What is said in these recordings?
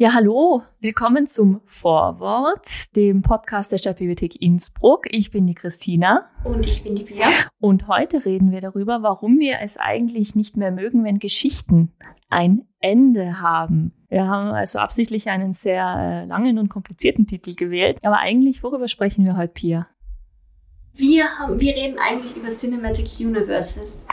Ja, hallo, willkommen zum Vorwort, dem Podcast der Stadtbibliothek Innsbruck. Ich bin die Christina. Und ich bin die Pia. Und heute reden wir darüber, warum wir es eigentlich nicht mehr mögen, wenn Geschichten ein Ende haben. Wir haben also absichtlich einen sehr äh, langen und komplizierten Titel gewählt. Aber eigentlich, worüber sprechen wir heute, Pia? Wir, haben, wir reden eigentlich über Cinematic Universes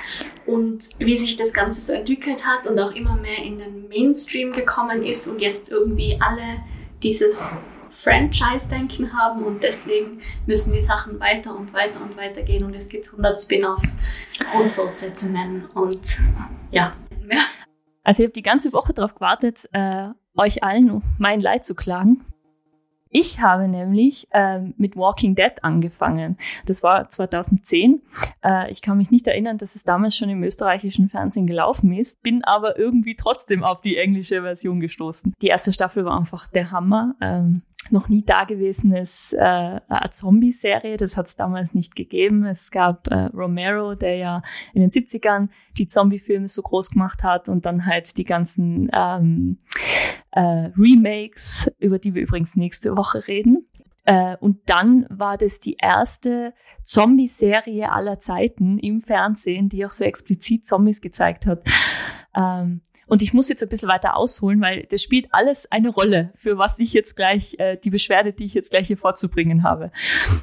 und wie sich das Ganze so entwickelt hat und auch immer mehr in den Mainstream gekommen ist und jetzt irgendwie alle dieses Franchise-Denken haben und deswegen müssen die Sachen weiter und weiter und weiter gehen und es gibt 100 Spin-offs und Fortsetzungen und ja. Also ich habe die ganze Woche darauf gewartet, äh, euch allen mein Leid zu klagen. Ich habe nämlich ähm, mit Walking Dead angefangen. Das war 2010. Äh, ich kann mich nicht erinnern, dass es damals schon im österreichischen Fernsehen gelaufen ist, bin aber irgendwie trotzdem auf die englische Version gestoßen. Die erste Staffel war einfach der Hammer. Ähm, noch nie dagewesenes äh, Zombie-Serie. Das hat es damals nicht gegeben. Es gab äh, Romero, der ja in den 70ern die Zombie-Filme so groß gemacht hat und dann halt die ganzen ähm, äh, Remakes, über die wir übrigens nächste Woche reden. Äh, und dann war das die erste Zombie-Serie aller Zeiten im Fernsehen, die auch so explizit Zombies gezeigt hat. Ähm, und ich muss jetzt ein bisschen weiter ausholen, weil das spielt alles eine Rolle, für was ich jetzt gleich, äh, die Beschwerde, die ich jetzt gleich hier vorzubringen habe.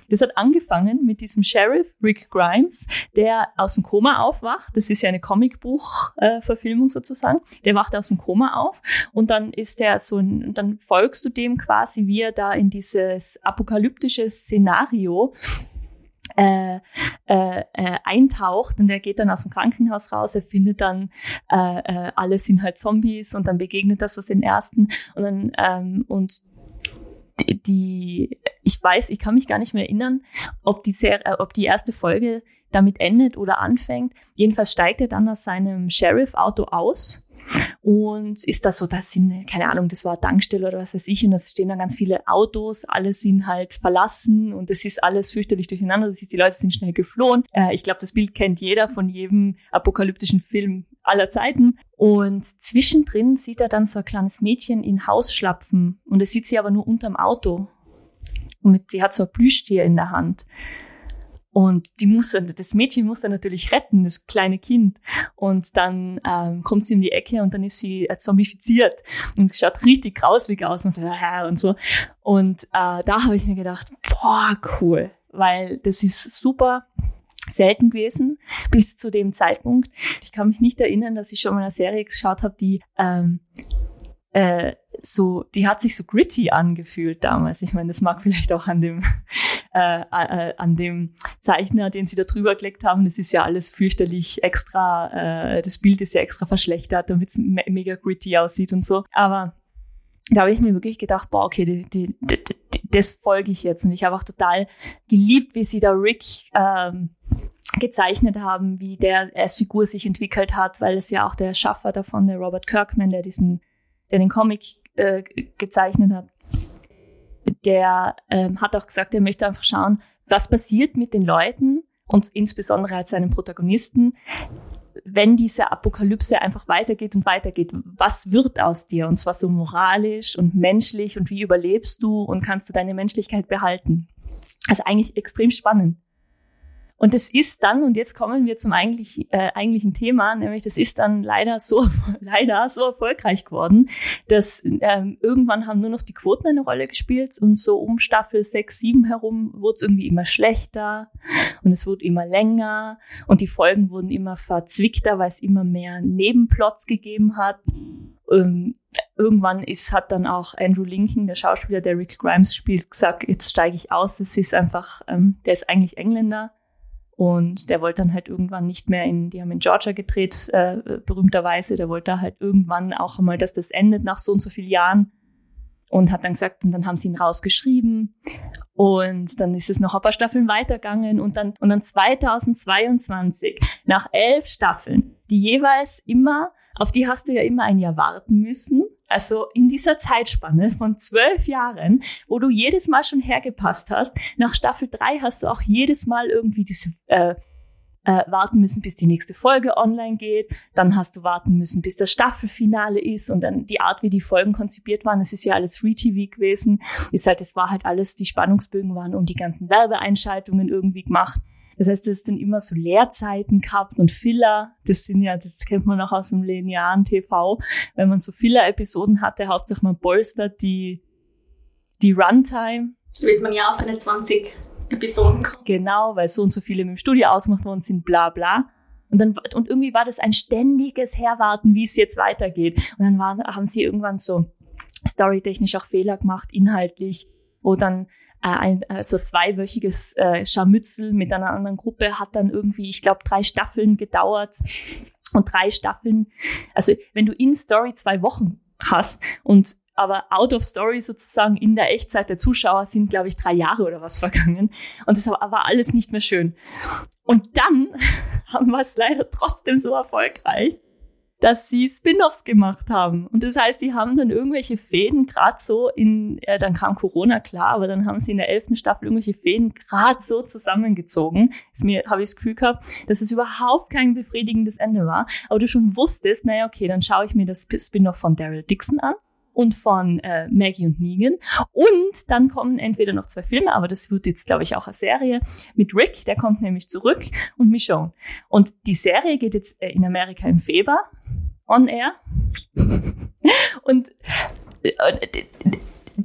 Das hat angefangen mit diesem Sheriff Rick Grimes, der aus dem Koma aufwacht. Das ist ja eine Comicbuch-Verfilmung äh, sozusagen. Der wacht aus dem Koma auf und dann ist der so ein, dann folgst du dem quasi, wie er da in dieses apokalyptische Szenario äh, äh, äh, eintaucht und er geht dann aus dem Krankenhaus raus, er findet dann, äh, äh, alle sind halt Zombies und dann begegnet das aus den ersten und dann ähm, und die, die, ich weiß, ich kann mich gar nicht mehr erinnern, ob die Serie, ob die erste Folge damit endet oder anfängt. Jedenfalls steigt er dann aus seinem Sheriff-Auto aus und ist das so, das sind, keine Ahnung, das war Tankstelle oder was weiß ich, und da stehen dann ganz viele Autos, alle sind halt verlassen und es ist alles fürchterlich durcheinander. Das ist, die Leute sind schnell geflohen. Äh, ich glaube, das Bild kennt jeder von jedem apokalyptischen Film aller Zeiten. Und zwischendrin sieht er dann so ein kleines Mädchen in Haus schlapfen und er sieht sie aber nur unterm Auto. Und sie hat so ein Plüschtier in der Hand. Und die muss, das Mädchen muss dann natürlich retten, das kleine Kind. Und dann ähm, kommt sie um die Ecke und dann ist sie äh, zombifiziert. Und es schaut richtig grauslig aus und so. Äh, und, so. und äh, da habe ich mir gedacht, boah, cool. Weil das ist super selten gewesen bis zu dem Zeitpunkt. Ich kann mich nicht erinnern, dass ich schon mal eine Serie geschaut habe, die ähm, äh, so, die hat sich so gritty angefühlt damals. Ich meine, das mag vielleicht auch an dem äh, äh, an dem Zeichner, den sie da drüber gelegt haben. Das ist ja alles fürchterlich extra, äh, das Bild ist ja extra verschlechtert, damit es me mega gritty aussieht und so. Aber da habe ich mir wirklich gedacht, boah, okay, die, die, die, das folge ich jetzt. Und ich habe auch total geliebt, wie sie da Rick ähm, gezeichnet haben, wie der als Figur sich entwickelt hat, weil es ja auch der Schaffer davon, der Robert Kirkman, der diesen, der den Comic äh, gezeichnet hat, der ähm, hat auch gesagt, er möchte einfach schauen, was passiert mit den Leuten und insbesondere als seinen Protagonisten, wenn diese Apokalypse einfach weitergeht und weitergeht. Was wird aus dir? Und zwar so moralisch und menschlich und wie überlebst du und kannst du deine Menschlichkeit behalten? Also eigentlich extrem spannend. Und es ist dann, und jetzt kommen wir zum eigentlich, äh, eigentlichen Thema, nämlich das ist dann leider so, leider so erfolgreich geworden, dass ähm, irgendwann haben nur noch die Quoten eine Rolle gespielt und so um Staffel 6, 7 herum wurde es irgendwie immer schlechter und es wurde immer länger und die Folgen wurden immer verzwickter, weil es immer mehr Nebenplots gegeben hat. Ähm, irgendwann ist, hat dann auch Andrew Lincoln, der Schauspieler, der Rick Grimes spielt, gesagt, jetzt steige ich aus. Das ist einfach, ähm, der ist eigentlich Engländer und der wollte dann halt irgendwann nicht mehr in, die haben in Georgia gedreht, äh, berühmterweise, der wollte halt irgendwann auch einmal, dass das endet nach so und so vielen Jahren. Und hat dann gesagt, und dann haben sie ihn rausgeschrieben. Und dann ist es noch ein paar Staffeln weitergegangen. Und dann, und dann 2022, nach elf Staffeln, die jeweils immer, auf die hast du ja immer ein Jahr warten müssen, also in dieser Zeitspanne von zwölf Jahren, wo du jedes Mal schon hergepasst hast, nach Staffel drei hast du auch jedes Mal irgendwie diese, äh, äh, warten müssen, bis die nächste Folge online geht. Dann hast du warten müssen, bis das Staffelfinale ist und dann die Art, wie die Folgen konzipiert waren. Es ist ja alles Free TV gewesen. Ist halt, es war halt alles, die Spannungsbögen waren um die ganzen Werbeeinschaltungen irgendwie gemacht. Das heißt, du hast dann immer so Leerzeiten gehabt und Filler. Das sind ja, das kennt man auch aus dem linearen TV. Wenn man so Filler-Episoden hatte, hauptsächlich man polstert die, die Runtime. Wird man ja auf seine 20 Episoden kommen. Genau, weil so und so viele mit dem Studio ausgemacht worden sind, bla bla. Und dann, und irgendwie war das ein ständiges Herwarten, wie es jetzt weitergeht. Und dann war, haben sie irgendwann so storytechnisch auch Fehler gemacht, inhaltlich, wo dann ein äh, so zweiwöchiges äh, Scharmützel mit einer anderen Gruppe hat dann irgendwie, ich glaube, drei Staffeln gedauert. Und drei Staffeln, also wenn du in Story zwei Wochen hast und aber out of story sozusagen in der Echtzeit der Zuschauer sind, glaube ich, drei Jahre oder was vergangen. Und das war alles nicht mehr schön. Und dann haben wir es leider trotzdem so erfolgreich, dass sie Spin-offs gemacht haben. Und das heißt, die haben dann irgendwelche Fäden gerade so in, äh, dann kam Corona klar, aber dann haben sie in der elften Staffel irgendwelche Fäden gerade so zusammengezogen. Ist mir, habe ich das Gefühl gehabt, dass es überhaupt kein befriedigendes Ende war. Aber du schon wusstest, naja, okay, dann schaue ich mir das Spin-off von Daryl Dixon an und von äh, Maggie und Negan. Und dann kommen entweder noch zwei Filme, aber das wird jetzt, glaube ich, auch eine Serie mit Rick, der kommt nämlich zurück, und Michonne. Und die Serie geht jetzt äh, in Amerika im Februar on air. und äh,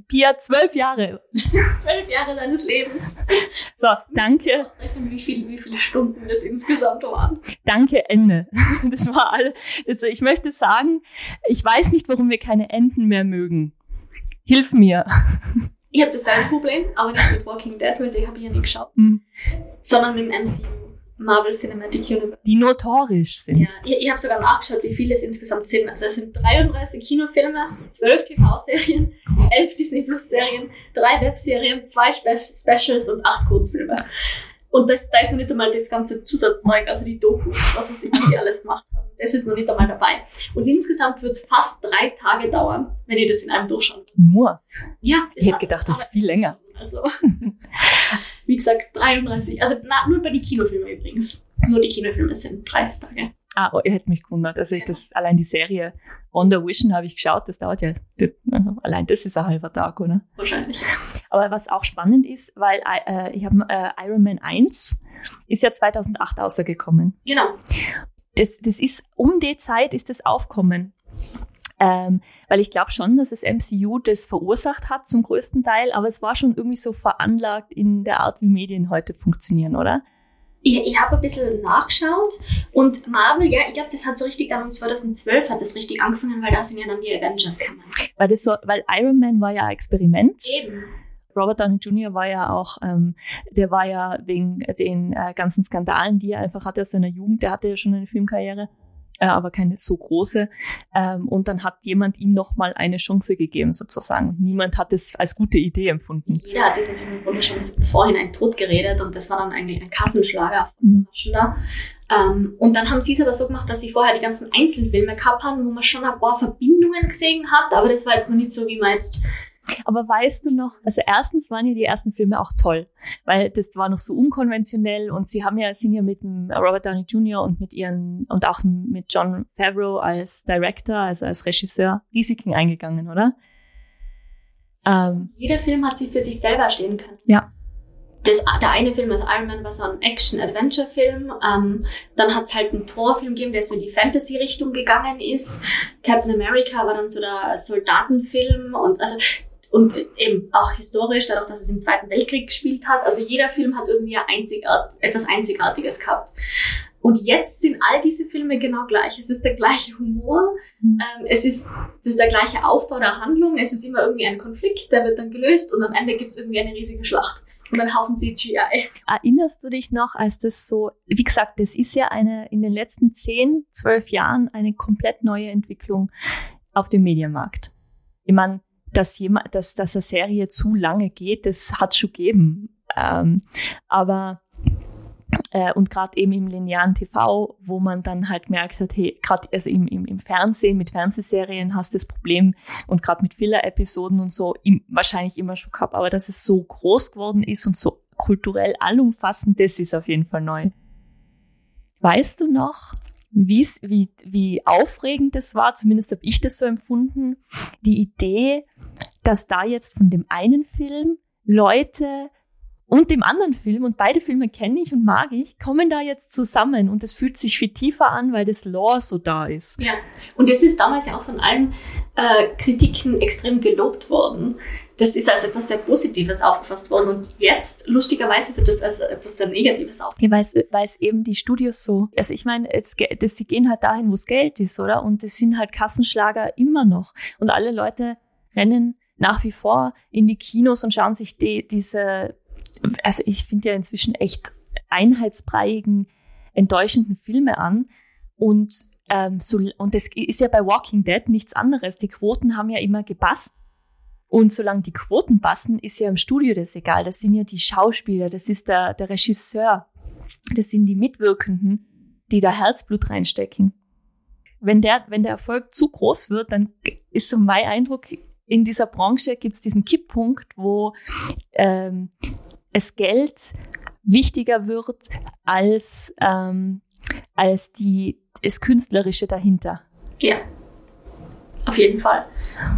Pia, zwölf Jahre. Zwölf Jahre deines Lebens. So, danke. Wie, viel, wie viele Stunden das insgesamt waren. Danke, Ende. Das war alle. Also ich möchte sagen, ich weiß nicht, warum wir keine Enden mehr mögen. Hilf mir. Ich habe dasselbe Problem, aber nicht mit Walking Dead, weil die habe ich ja nicht geschaut. Mhm. Sondern mit dem MCU. Marvel Cinematic Universe. Die notorisch sind. Ja, ich, ich habe sogar nachgeschaut, wie viele es insgesamt sind. Also es sind 33 Kinofilme, 12 TV-Serien, 11 Disney Plus Serien, 3 Webserien, 2 Spe Specials und 8 Kurzfilme. Und das, da ist noch nicht einmal das ganze Zusatzzeug, also die Dokus, was sie, was sie alles gemacht haben. Das ist noch nicht einmal dabei. Und insgesamt wird es fast drei Tage dauern, wenn ihr das in einem durchschaut. Nur? Ja. Ich hätte gedacht, das ist viel länger. Also, wie gesagt, 33. Also na, nur bei den Kinofilmen übrigens. Nur die Kinofilme sind drei Tage. Ah, oh, ihr hättet mich gewundert. Also ich das, allein die Serie Wonder Vision habe ich geschaut, das dauert ja, also allein das ist ein halber Tag, oder? Wahrscheinlich. Aber was auch spannend ist, weil äh, ich habe äh, Iron Man 1 ist ja 2008 rausgekommen. Genau. Das, das ist, um die Zeit ist das aufkommen. Ähm, weil ich glaube schon, dass das MCU das verursacht hat zum größten Teil, aber es war schon irgendwie so veranlagt in der Art, wie Medien heute funktionieren, oder? Ich, ich habe ein bisschen nachgeschaut und Marvel, ja, ich glaube, das hat so richtig dann um 2012 hat das richtig angefangen, weil da sind ja dann die Avengers gekommen. Weil das so, weil Iron Man war ja ein Experiment. Eben. Robert Downey Jr. war ja auch, ähm, der war ja wegen den äh, ganzen Skandalen, die er einfach hatte aus seiner Jugend, der hatte ja schon eine Filmkarriere, äh, aber keine so große. Ähm, und dann hat jemand ihm nochmal eine Chance gegeben, sozusagen. Niemand hat es als gute Idee empfunden. Jeder hat diesen Film im Grunde schon vorhin ein Tod geredet und das war dann eigentlich ein Kassenschlager mhm. Ähm, und dann haben sie es aber so gemacht, dass sie vorher die ganzen Einzelfilme gehabt haben, wo man schon ein paar Verbindungen gesehen hat, aber das war jetzt noch nicht so, wie man jetzt aber weißt du noch, also erstens waren ja die ersten Filme auch toll, weil das war noch so unkonventionell und sie haben ja, sind ja mit dem Robert Downey Jr. und mit ihren, und auch mit John Favreau als Director, also als Regisseur, Risiken eingegangen, oder? Ähm, Jeder Film hat sich für sich selber stehen können. Ja. Das, der eine Film, also Iron Man, war so ein Action-Adventure-Film. Ähm, dann hat es halt einen Thor-Film gegeben, der so in die Fantasy-Richtung gegangen ist. Captain America war dann so der Soldatenfilm. Und also und eben auch historisch, dadurch, dass es im Zweiten Weltkrieg gespielt hat. Also jeder Film hat irgendwie einzigart etwas Einzigartiges gehabt. Und jetzt sind all diese Filme genau gleich. Es ist der gleiche Humor, mhm. ähm, es, ist, es ist der gleiche Aufbau der Handlung, es ist immer irgendwie ein Konflikt, der wird dann gelöst und am Ende gibt es irgendwie eine riesige Schlacht und ein Haufen CGI. Erinnerst du dich noch, als das so, wie gesagt, das ist ja eine in den letzten zehn, zwölf Jahren eine komplett neue Entwicklung auf dem Medienmarkt. Ich meine, dass jemand, dass, dass eine Serie zu lange geht, das hat schon gegeben. Ähm, aber äh, und gerade eben im linearen TV, wo man dann halt merkt hat, hey, gerade also im, im, im Fernsehen, mit Fernsehserien hast du das Problem und gerade mit Filler-Episoden und so im, wahrscheinlich immer schon gehabt, aber dass es so groß geworden ist und so kulturell allumfassend, das ist auf jeden Fall neu. weißt du noch, wie's, wie, wie aufregend das war, zumindest habe ich das so empfunden, die Idee, dass da jetzt von dem einen Film Leute und dem anderen Film, und beide Filme kenne ich und mag ich, kommen da jetzt zusammen und es fühlt sich viel tiefer an, weil das Lore so da ist. Ja, und das ist damals ja auch von allen äh, Kritiken extrem gelobt worden. Das ist als etwas sehr Positives aufgefasst worden und jetzt, lustigerweise, wird das als etwas sehr Negatives aufgefasst. Ja, weil es, weil es eben die Studios so, also ich meine, es, das, die gehen halt dahin, wo es Geld ist, oder? Und das sind halt Kassenschlager immer noch. Und alle Leute rennen nach wie vor in die Kinos und schauen sich die, diese also ich finde ja inzwischen echt einheitsbreiigen, enttäuschenden Filme an. Und, ähm, so, und das ist ja bei Walking Dead nichts anderes. Die Quoten haben ja immer gepasst. Und solange die Quoten passen, ist ja im Studio das egal. Das sind ja die Schauspieler, das ist der, der Regisseur, das sind die Mitwirkenden, die da Herzblut reinstecken. Wenn der, wenn der Erfolg zu groß wird, dann ist so mein Eindruck, in dieser Branche gibt es diesen Kipppunkt, wo ähm, es Geld wichtiger wird als, ähm, als die, das Künstlerische dahinter. Ja, auf jeden Fall.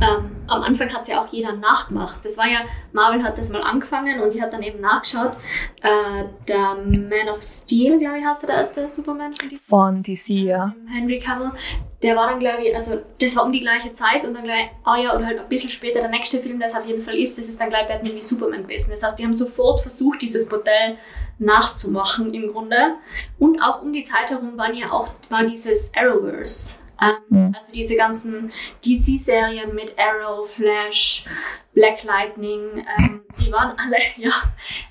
Ähm, am Anfang hat es ja auch jeder nachgemacht. Das war ja, Marvel hat das mal angefangen und die hat dann eben nachgeschaut. Äh, der Man of Steel, glaube ich, heißt der erste Superman von DC. Von DC, ja. Henry Cavill. Der war dann, glaube ich, also das war um die gleiche Zeit und dann gleich, ah oh ja, und halt ein bisschen später der nächste Film, der es auf jeden Fall ist, das ist dann gleich Batman wie Superman gewesen. Das heißt, die haben sofort versucht, dieses Modell nachzumachen im Grunde. Und auch um die Zeit herum waren ja auch, war dieses Arrowverse ähm, mhm. Also diese ganzen DC-Serien mit Arrow, Flash, Black Lightning, ähm, die waren alle, ja,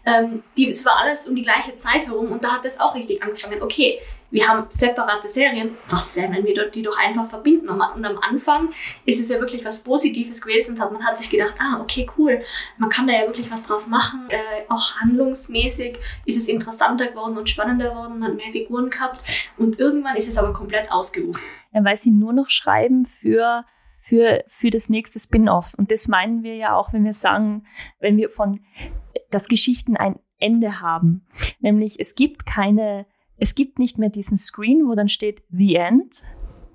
ähm, die, es war alles um die gleiche Zeit herum und da hat es auch richtig angefangen. Okay, wir haben separate Serien, was wäre, wenn wir die doch einfach verbinden? Und am Anfang ist es ja wirklich was Positives gewesen. Man hat sich gedacht, ah, okay, cool, man kann da ja wirklich was draus machen. Äh, auch handlungsmäßig ist es interessanter geworden und spannender geworden, man hat mehr Figuren gehabt. Und irgendwann ist es aber komplett ausgerufen. Ja, weil sie nur noch schreiben für für, für das nächste Spin-off. Und das meinen wir ja auch, wenn wir sagen, wenn wir von, dass Geschichten ein Ende haben. Nämlich, es gibt keine es gibt nicht mehr diesen Screen, wo dann steht The End.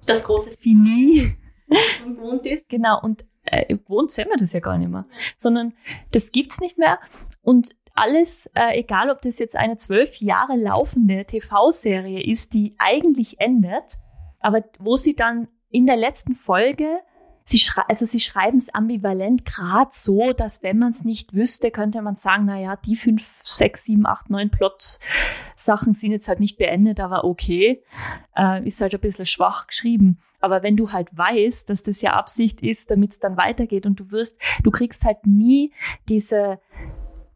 Das große Fini. Und gewohnt ist. Genau, und äh, gewohnt sehen wir das ja gar nicht mehr. Sondern das gibt's nicht mehr. Und alles, äh, egal ob das jetzt eine zwölf Jahre laufende TV-Serie ist, die eigentlich endet, aber wo sie dann in der letzten Folge Sie, schrei also sie schreiben es ambivalent, gerade so, dass wenn man es nicht wüsste, könnte man sagen, na ja, die fünf, sechs, sieben, acht, neun Plot-Sachen sind jetzt halt nicht beendet, aber okay, äh, ist halt ein bisschen schwach geschrieben. Aber wenn du halt weißt, dass das ja Absicht ist, damit es dann weitergeht und du wirst, du kriegst halt nie diese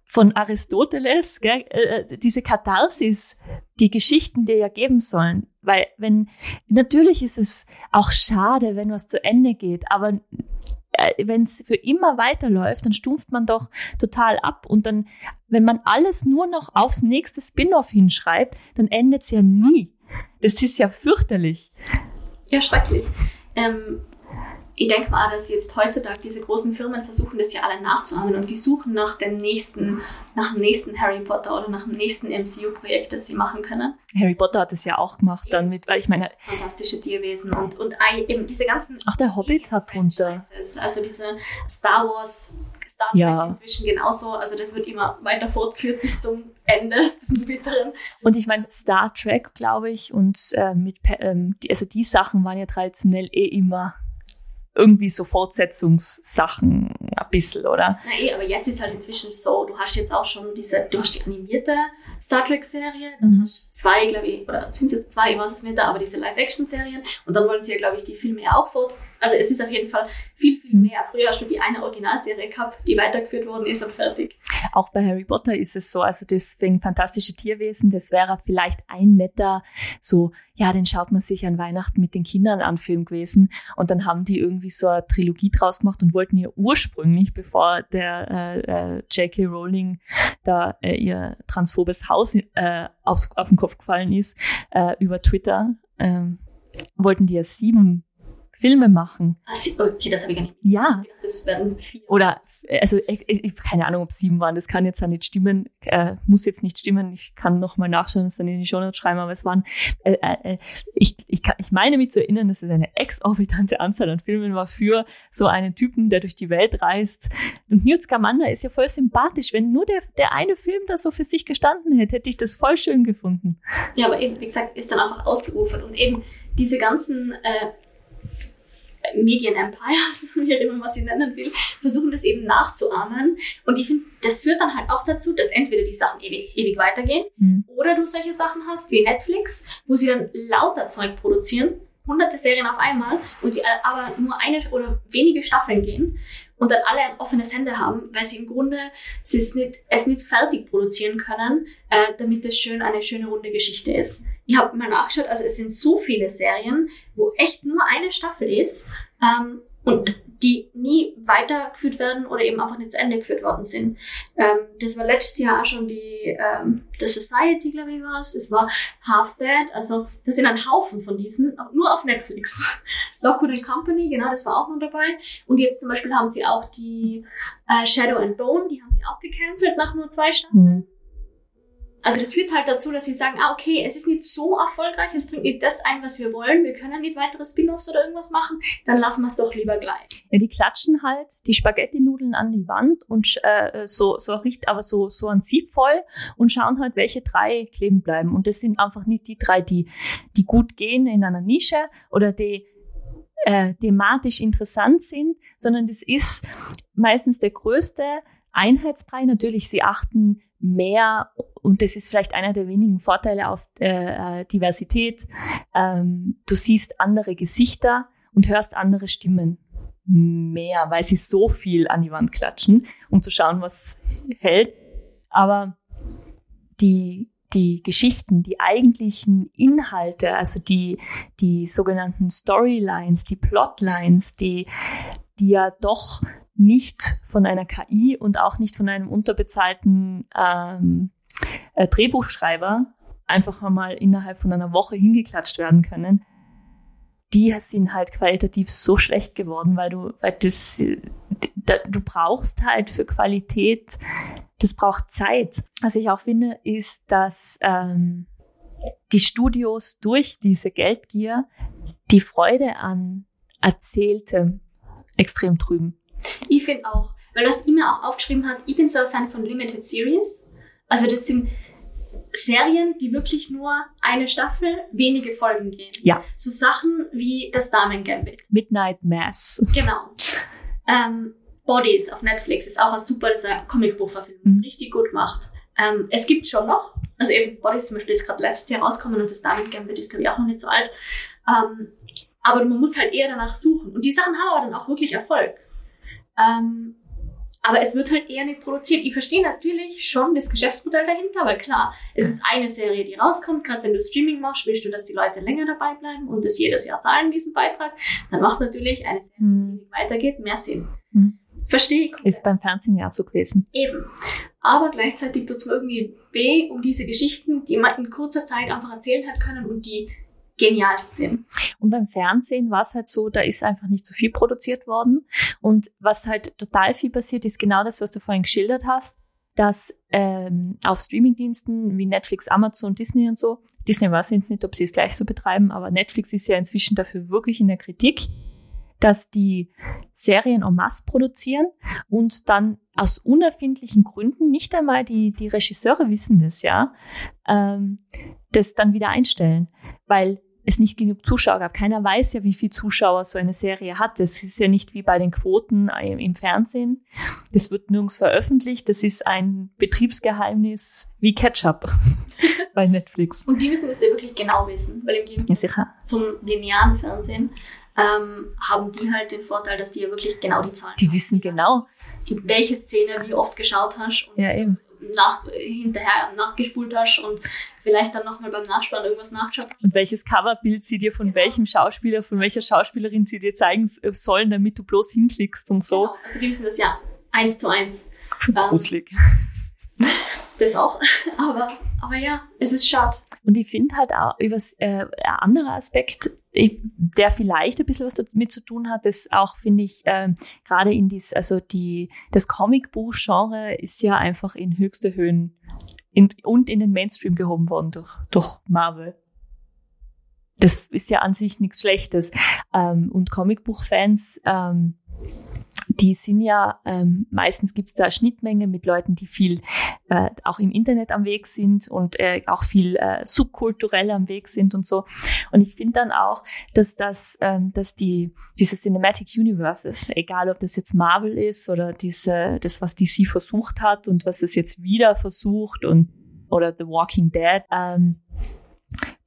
von Aristoteles, gell, äh, äh, diese Katharsis, die Geschichten dir ja geben sollen. Weil wenn, natürlich ist es auch schade, wenn was zu Ende geht, aber äh, wenn es für immer weiterläuft, dann stumpft man doch total ab. Und dann, wenn man alles nur noch aufs nächste Spin-off hinschreibt, dann endet es ja nie. Das ist ja fürchterlich. Ja, schrecklich. Ähm, ich denke mal, dass jetzt heutzutage diese großen Firmen versuchen, das ja alle nachzuahmen und die suchen nach dem nächsten, nach dem nächsten Harry Potter oder nach dem nächsten MCU-Projekt, das sie machen können. Harry Potter hat es ja auch gemacht dann mit, weil ich meine. Fantastische Tierwesen und, und eben diese ganzen. Ach, der Hobbit hat drunter. Also diese Star Wars Star Trek ja. inzwischen genauso. Also das wird immer weiter fortgeführt bis zum Ende, bis zum bitteren. Und ich meine, Star Trek, glaube ich, und äh, mit, ähm, die, also die Sachen waren ja traditionell eh immer irgendwie so Fortsetzungssachen ein bisschen, oder? Na eh, aber jetzt ist halt inzwischen so, du hast jetzt auch schon diese, du hast die animierte Star Trek-Serie, dann mhm. hast zwei, glaube ich, oder sind es jetzt zwei, ich weiß es nicht, aber diese Live-Action-Serien und dann wollen sie ja, glaube ich, die Filme ja auch fort. Also es ist auf jeden Fall viel, viel mehr. Früher hast du die eine Originalserie gehabt, die weitergeführt worden ist und fertig. Auch bei Harry Potter ist es so, also deswegen fantastische Tierwesen, das wäre vielleicht ein netter, so, ja, den schaut man sich an Weihnachten mit den Kindern an Film gewesen und dann haben die irgendwie so eine Trilogie draus gemacht und wollten ihr ursprünglich, bevor der äh, äh, J.K. Rowling da äh, ihr transphobes Haus äh, aufs, auf den Kopf gefallen ist, äh, über Twitter, äh, wollten die ja sieben Filme machen. Ah, Okay, das habe ich gar nicht Ja. gedacht. Das werden vier. Oder, also, ich, ich, keine Ahnung, ob sieben waren, das kann jetzt auch nicht stimmen, äh, muss jetzt nicht stimmen, ich kann nochmal nachschauen, das dann in die Shownotes schreiben, aber es waren, äh, äh, ich, ich, kann, ich meine mich zu erinnern, dass es eine exorbitante Anzahl an Filmen war für so einen Typen, der durch die Welt reist. Und Newt Scamander ist ja voll sympathisch. Wenn nur der, der eine Film da so für sich gestanden hätte, hätte ich das voll schön gefunden. Ja, aber eben, wie gesagt, ist dann einfach ausgeufert. Und eben diese ganzen äh, Medien-Empires, wie auch immer man sie nennen will, versuchen das eben nachzuahmen. Und ich finde, das führt dann halt auch dazu, dass entweder die Sachen ewig, ewig weitergehen Hm. oder du solche Sachen hast wie Netflix, wo sie dann lauter Zeug produzieren, hunderte Serien auf einmal und sie aber nur eine oder wenige Staffeln gehen und dann alle ein offenes Hände haben, weil sie im Grunde sie es nicht, es nicht fertig produzieren können, äh, damit es schön eine schöne runde Geschichte ist. Ich habe mal nachgeschaut, also es sind so viele Serien, wo echt nur eine Staffel ist ähm, und die nie weitergeführt werden oder eben einfach nicht zu Ende geführt worden sind. Ähm, das war letztes Jahr auch schon die ähm, The Society, glaube ich, war es. Es war Half Bad. Also das sind ein Haufen von diesen, nur auf Netflix. Lockwood Company, genau, das war auch noch dabei. Und jetzt zum Beispiel haben sie auch die äh, Shadow and Bone, die haben sie auch gecancelt nach nur zwei Staffeln. Hm. Also das führt halt dazu, dass sie sagen, ah, okay, es ist nicht so erfolgreich, es bringt nicht das ein, was wir wollen, wir können nicht weitere Spin-offs oder irgendwas machen, dann lassen wir es doch lieber gleich. Ja, die klatschen halt die Spaghetti-Nudeln an die Wand und äh, so, so riecht aber so, so ein Sieb voll und schauen halt, welche drei kleben bleiben. Und das sind einfach nicht die drei, die, die gut gehen in einer Nische oder die äh, thematisch interessant sind, sondern das ist meistens der größte Einheitsbrei. Natürlich, sie achten mehr und das ist vielleicht einer der wenigen Vorteile auf äh, äh, Diversität. Ähm, du siehst andere Gesichter und hörst andere Stimmen mehr, weil sie so viel an die Wand klatschen, um zu schauen, was hält. Aber die, die Geschichten, die eigentlichen Inhalte, also die, die sogenannten Storylines, die Plotlines, die, die ja doch nicht von einer KI und auch nicht von einem unterbezahlten ähm, äh, Drehbuchschreiber einfach einmal innerhalb von einer Woche hingeklatscht werden können, die sind halt qualitativ so schlecht geworden, weil du, weil das, da, du brauchst halt für Qualität, das braucht Zeit. Was ich auch finde, ist, dass ähm, die Studios durch diese Geldgier die Freude an Erzähltem extrem trüben. Ich finde auch, weil das immer auch aufgeschrieben hat, ich bin so ein Fan von Limited Series. Also das sind Serien, die wirklich nur eine Staffel, wenige Folgen gehen. Ja. So Sachen wie das Damen Gambit. Midnight Mass. Genau. ähm, Bodies auf Netflix ist auch ein super, das ist ein Comicbuchverfilmung. Mhm. Richtig gut gemacht. Ähm, es gibt schon noch, also eben Bodies zum Beispiel ist gerade letztes Jahr rausgekommen und das Damen Gambit ist glaube ich auch noch nicht so alt. Ähm, aber man muss halt eher danach suchen. Und die Sachen haben aber dann auch wirklich Erfolg. Ähm, aber es wird halt eher nicht produziert. Ich verstehe natürlich schon das Geschäftsmodell dahinter, weil klar, es ist eine Serie, die rauskommt. Gerade wenn du Streaming machst, willst du, dass die Leute länger dabei bleiben und es jedes Jahr zahlen, diesen Beitrag. Dann macht natürlich eine Serie, Hm. die weitergeht, mehr Sinn. Hm. Verstehe ich. Ist beim Fernsehen ja so gewesen. Eben. Aber gleichzeitig tut es mir irgendwie weh um diese Geschichten, die man in kurzer Zeit einfach erzählen hat können und die genialst sind. Und beim Fernsehen war es halt so, da ist einfach nicht so viel produziert worden. Und was halt total viel passiert, ist genau das, was du vorhin geschildert hast, dass ähm, auf Streamingdiensten wie Netflix, Amazon, Disney und so, Disney weiß jetzt nicht, ob sie es gleich so betreiben, aber Netflix ist ja inzwischen dafür wirklich in der Kritik, dass die Serien en masse produzieren und dann aus unerfindlichen Gründen, nicht einmal die, die Regisseure wissen das ja, ähm, das dann wieder einstellen, weil es nicht genug Zuschauer gab. Keiner weiß ja, wie viel Zuschauer so eine Serie hat. Das ist ja nicht wie bei den Quoten im im Fernsehen. Das wird nirgends veröffentlicht. Das ist ein Betriebsgeheimnis wie Ketchup bei Netflix. Und die müssen es ja wirklich genau wissen, weil im Ja, Gegensatz sicher. zum linearen Fernsehen ähm, haben die halt den Vorteil, dass die ja wirklich genau die Zahlen Die wissen genau. in welche Szene wie oft geschaut hast Ja, eben. Nach, hinterher nachgespult hast und vielleicht dann nochmal beim Nachspann irgendwas nachgeschaut hast. Und welches Coverbild sie dir von Genau. welchem Schauspieler, von welcher Schauspielerin sie dir zeigen äh, sollen, damit du bloß hinklickst und so. Genau. Also die wissen das ja eins zu eins. Ähm, Gruselig. Das auch. Aber, aber ja, es ist schade. Und ich finde halt auch über äh, ein anderer Aspekt, der vielleicht ein bisschen was damit zu tun hat, das auch, finde ich, äh, gerade in dies, also die, das Comicbuch-Genre ist ja einfach in höchste Höhen in, und in den Mainstream gehoben worden durch, durch Marvel. Das ist ja an sich nichts Schlechtes. Ähm, und Comicbuchfans, ähm, die sind ja, ähm, meistens gibt es da Schnittmenge mit Leuten, die viel äh, auch im Internet am Weg sind und äh, auch viel äh, subkulturell am Weg sind und so. Und ich finde dann auch, dass das, ähm, dass die, diese Cinematic Universes, egal ob das jetzt Marvel ist oder diese, das, was DC versucht hat und was es jetzt wieder versucht und oder The Walking Dead, ähm,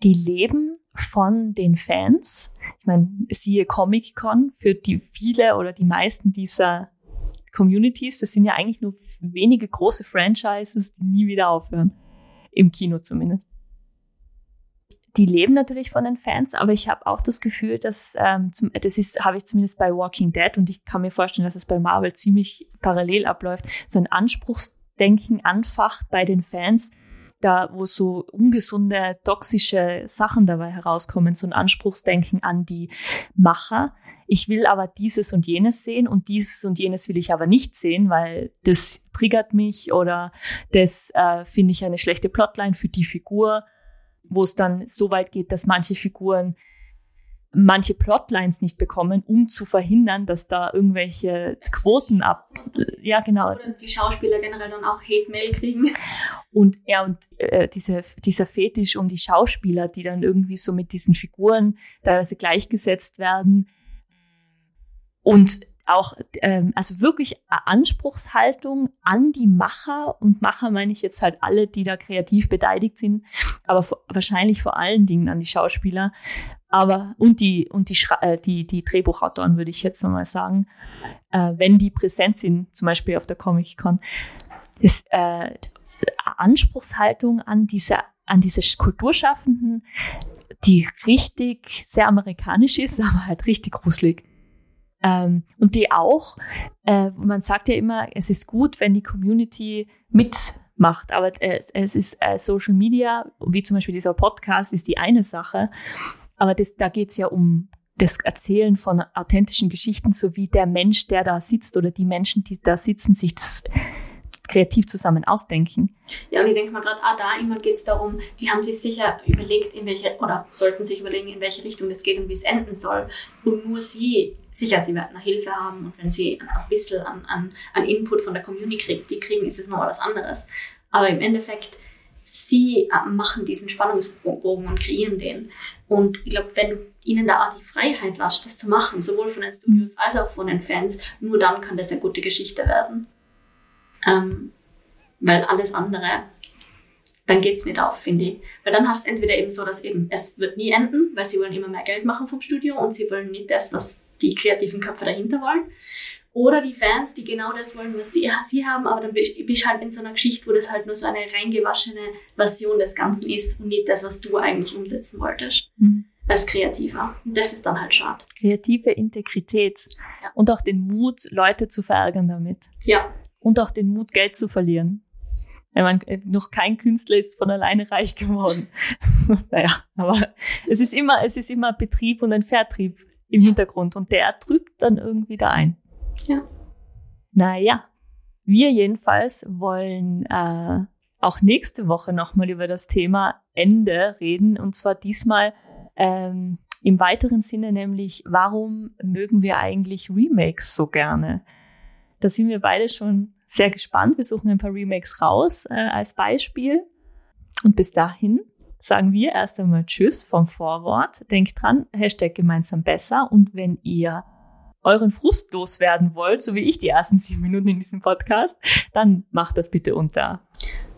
die leben von den Fans. Ich meine, siehe Comic Con, für die viele oder die meisten dieser Communities, das sind ja eigentlich nur wenige große Franchises, die nie wieder aufhören. Im Kino zumindest. Die leben natürlich von den Fans, aber ich habe auch das Gefühl, dass ähm, zum, das ist, habe ich zumindest bei Walking Dead und ich kann mir vorstellen, dass es bei Marvel ziemlich parallel abläuft, so ein Anspruchsdenken anfacht bei den Fans, da wo so ungesunde, toxische Sachen dabei herauskommen, so ein Anspruchsdenken an die Macher. Ich will aber dieses und jenes sehen und dieses und jenes will ich aber nicht sehen, weil das triggert mich oder das äh, finde ich eine schlechte Plotline für die Figur, wo es dann so weit geht, dass manche Figuren manche Plotlines nicht bekommen, um zu verhindern, dass da irgendwelche Quoten ab. Ja, genau. Oder die Schauspieler generell dann auch Hate-Mail kriegen. Und ja, und äh, diese, dieser Fetisch um die Schauspieler, die dann irgendwie so mit diesen Figuren teilweise gleichgesetzt werden. Und auch, ähm, also wirklich Anspruchshaltung an die Macher und Macher meine ich jetzt halt alle, die da kreativ beteiligt sind, aber wahrscheinlich vor allen Dingen an die Schauspieler, aber und die und die äh, die die Drehbuchautoren würde ich jetzt nochmal sagen, äh, wenn die präsent sind, zum Beispiel auf der Comic Con, ist äh, Anspruchshaltung an diese an diese Kulturschaffenden, die richtig sehr amerikanisch ist, aber halt richtig gruselig. Ähm, und die auch, äh, man sagt ja immer, es ist gut, wenn die Community mitmacht, aber äh, es ist äh, Social Media, wie zum Beispiel dieser Podcast, ist die eine Sache. Aber das, da geht's ja um das Erzählen von authentischen Geschichten, so wie der Mensch, der da sitzt oder die Menschen, die da sitzen, sich das kreativ zusammen ausdenken. Ja, und ich denke mal gerade, ah, da immer geht es darum, die haben sich sicher überlegt, in welche, oder sollten sich überlegen, in welche Richtung es geht und wie es enden soll. Und nur sie, sicher, sie werden Hilfe haben und wenn sie ein bisschen an, an, an Input von der Community kriegen, ist es noch was anderes. Aber im Endeffekt, sie äh, machen diesen Spannungsbogen und kreieren den. Und ich glaube, wenn du ihnen da auch die Freiheit lässt, das zu machen, sowohl von den Studios als auch von den Fans, nur dann kann das eine gute Geschichte werden. Ähm, weil alles andere, dann geht's nicht auf, finde ich. Weil dann hast du entweder eben so, dass eben es wird nie enden, weil sie wollen immer mehr Geld machen vom Studio und sie wollen nicht das, was die kreativen Köpfe dahinter wollen. Oder die Fans, die genau das wollen, was sie, sie haben, aber dann bist du halt in so einer Geschichte, wo das halt nur so eine reingewaschene Version des Ganzen ist und nicht das, was du eigentlich umsetzen wolltest. Mhm. Als Kreativer. Und das ist dann halt schade. Kreative Integrität. Ja. Und auch den Mut, Leute zu verärgern damit. Ja. Und auch den Mut, Geld zu verlieren. Ich meine, noch kein Künstler ist von alleine reich geworden. naja, aber es ist immer, es ist immer Betrieb und ein Vertrieb im Hintergrund und der trübt dann irgendwie da ein. Ja. Naja, wir jedenfalls wollen äh, auch nächste Woche nochmal über das Thema Ende reden. Und zwar diesmal ähm, im weiteren Sinne, nämlich warum mögen wir eigentlich Remakes so gerne? Da sind wir beide schon sehr gespannt. Wir suchen ein paar Remakes raus äh, als Beispiel. Und bis dahin sagen wir erst einmal Tschüss vom Vorwort. Denkt dran, Hashtag gemeinsam besser. Und wenn ihr euren Frust loswerden wollt, so wie ich die ersten sieben Minuten in diesem Podcast, dann macht das bitte unter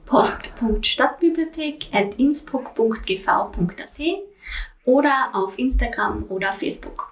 post.stadtbibliothek at innsbruck.gv.at oder auf Instagram oder Facebook.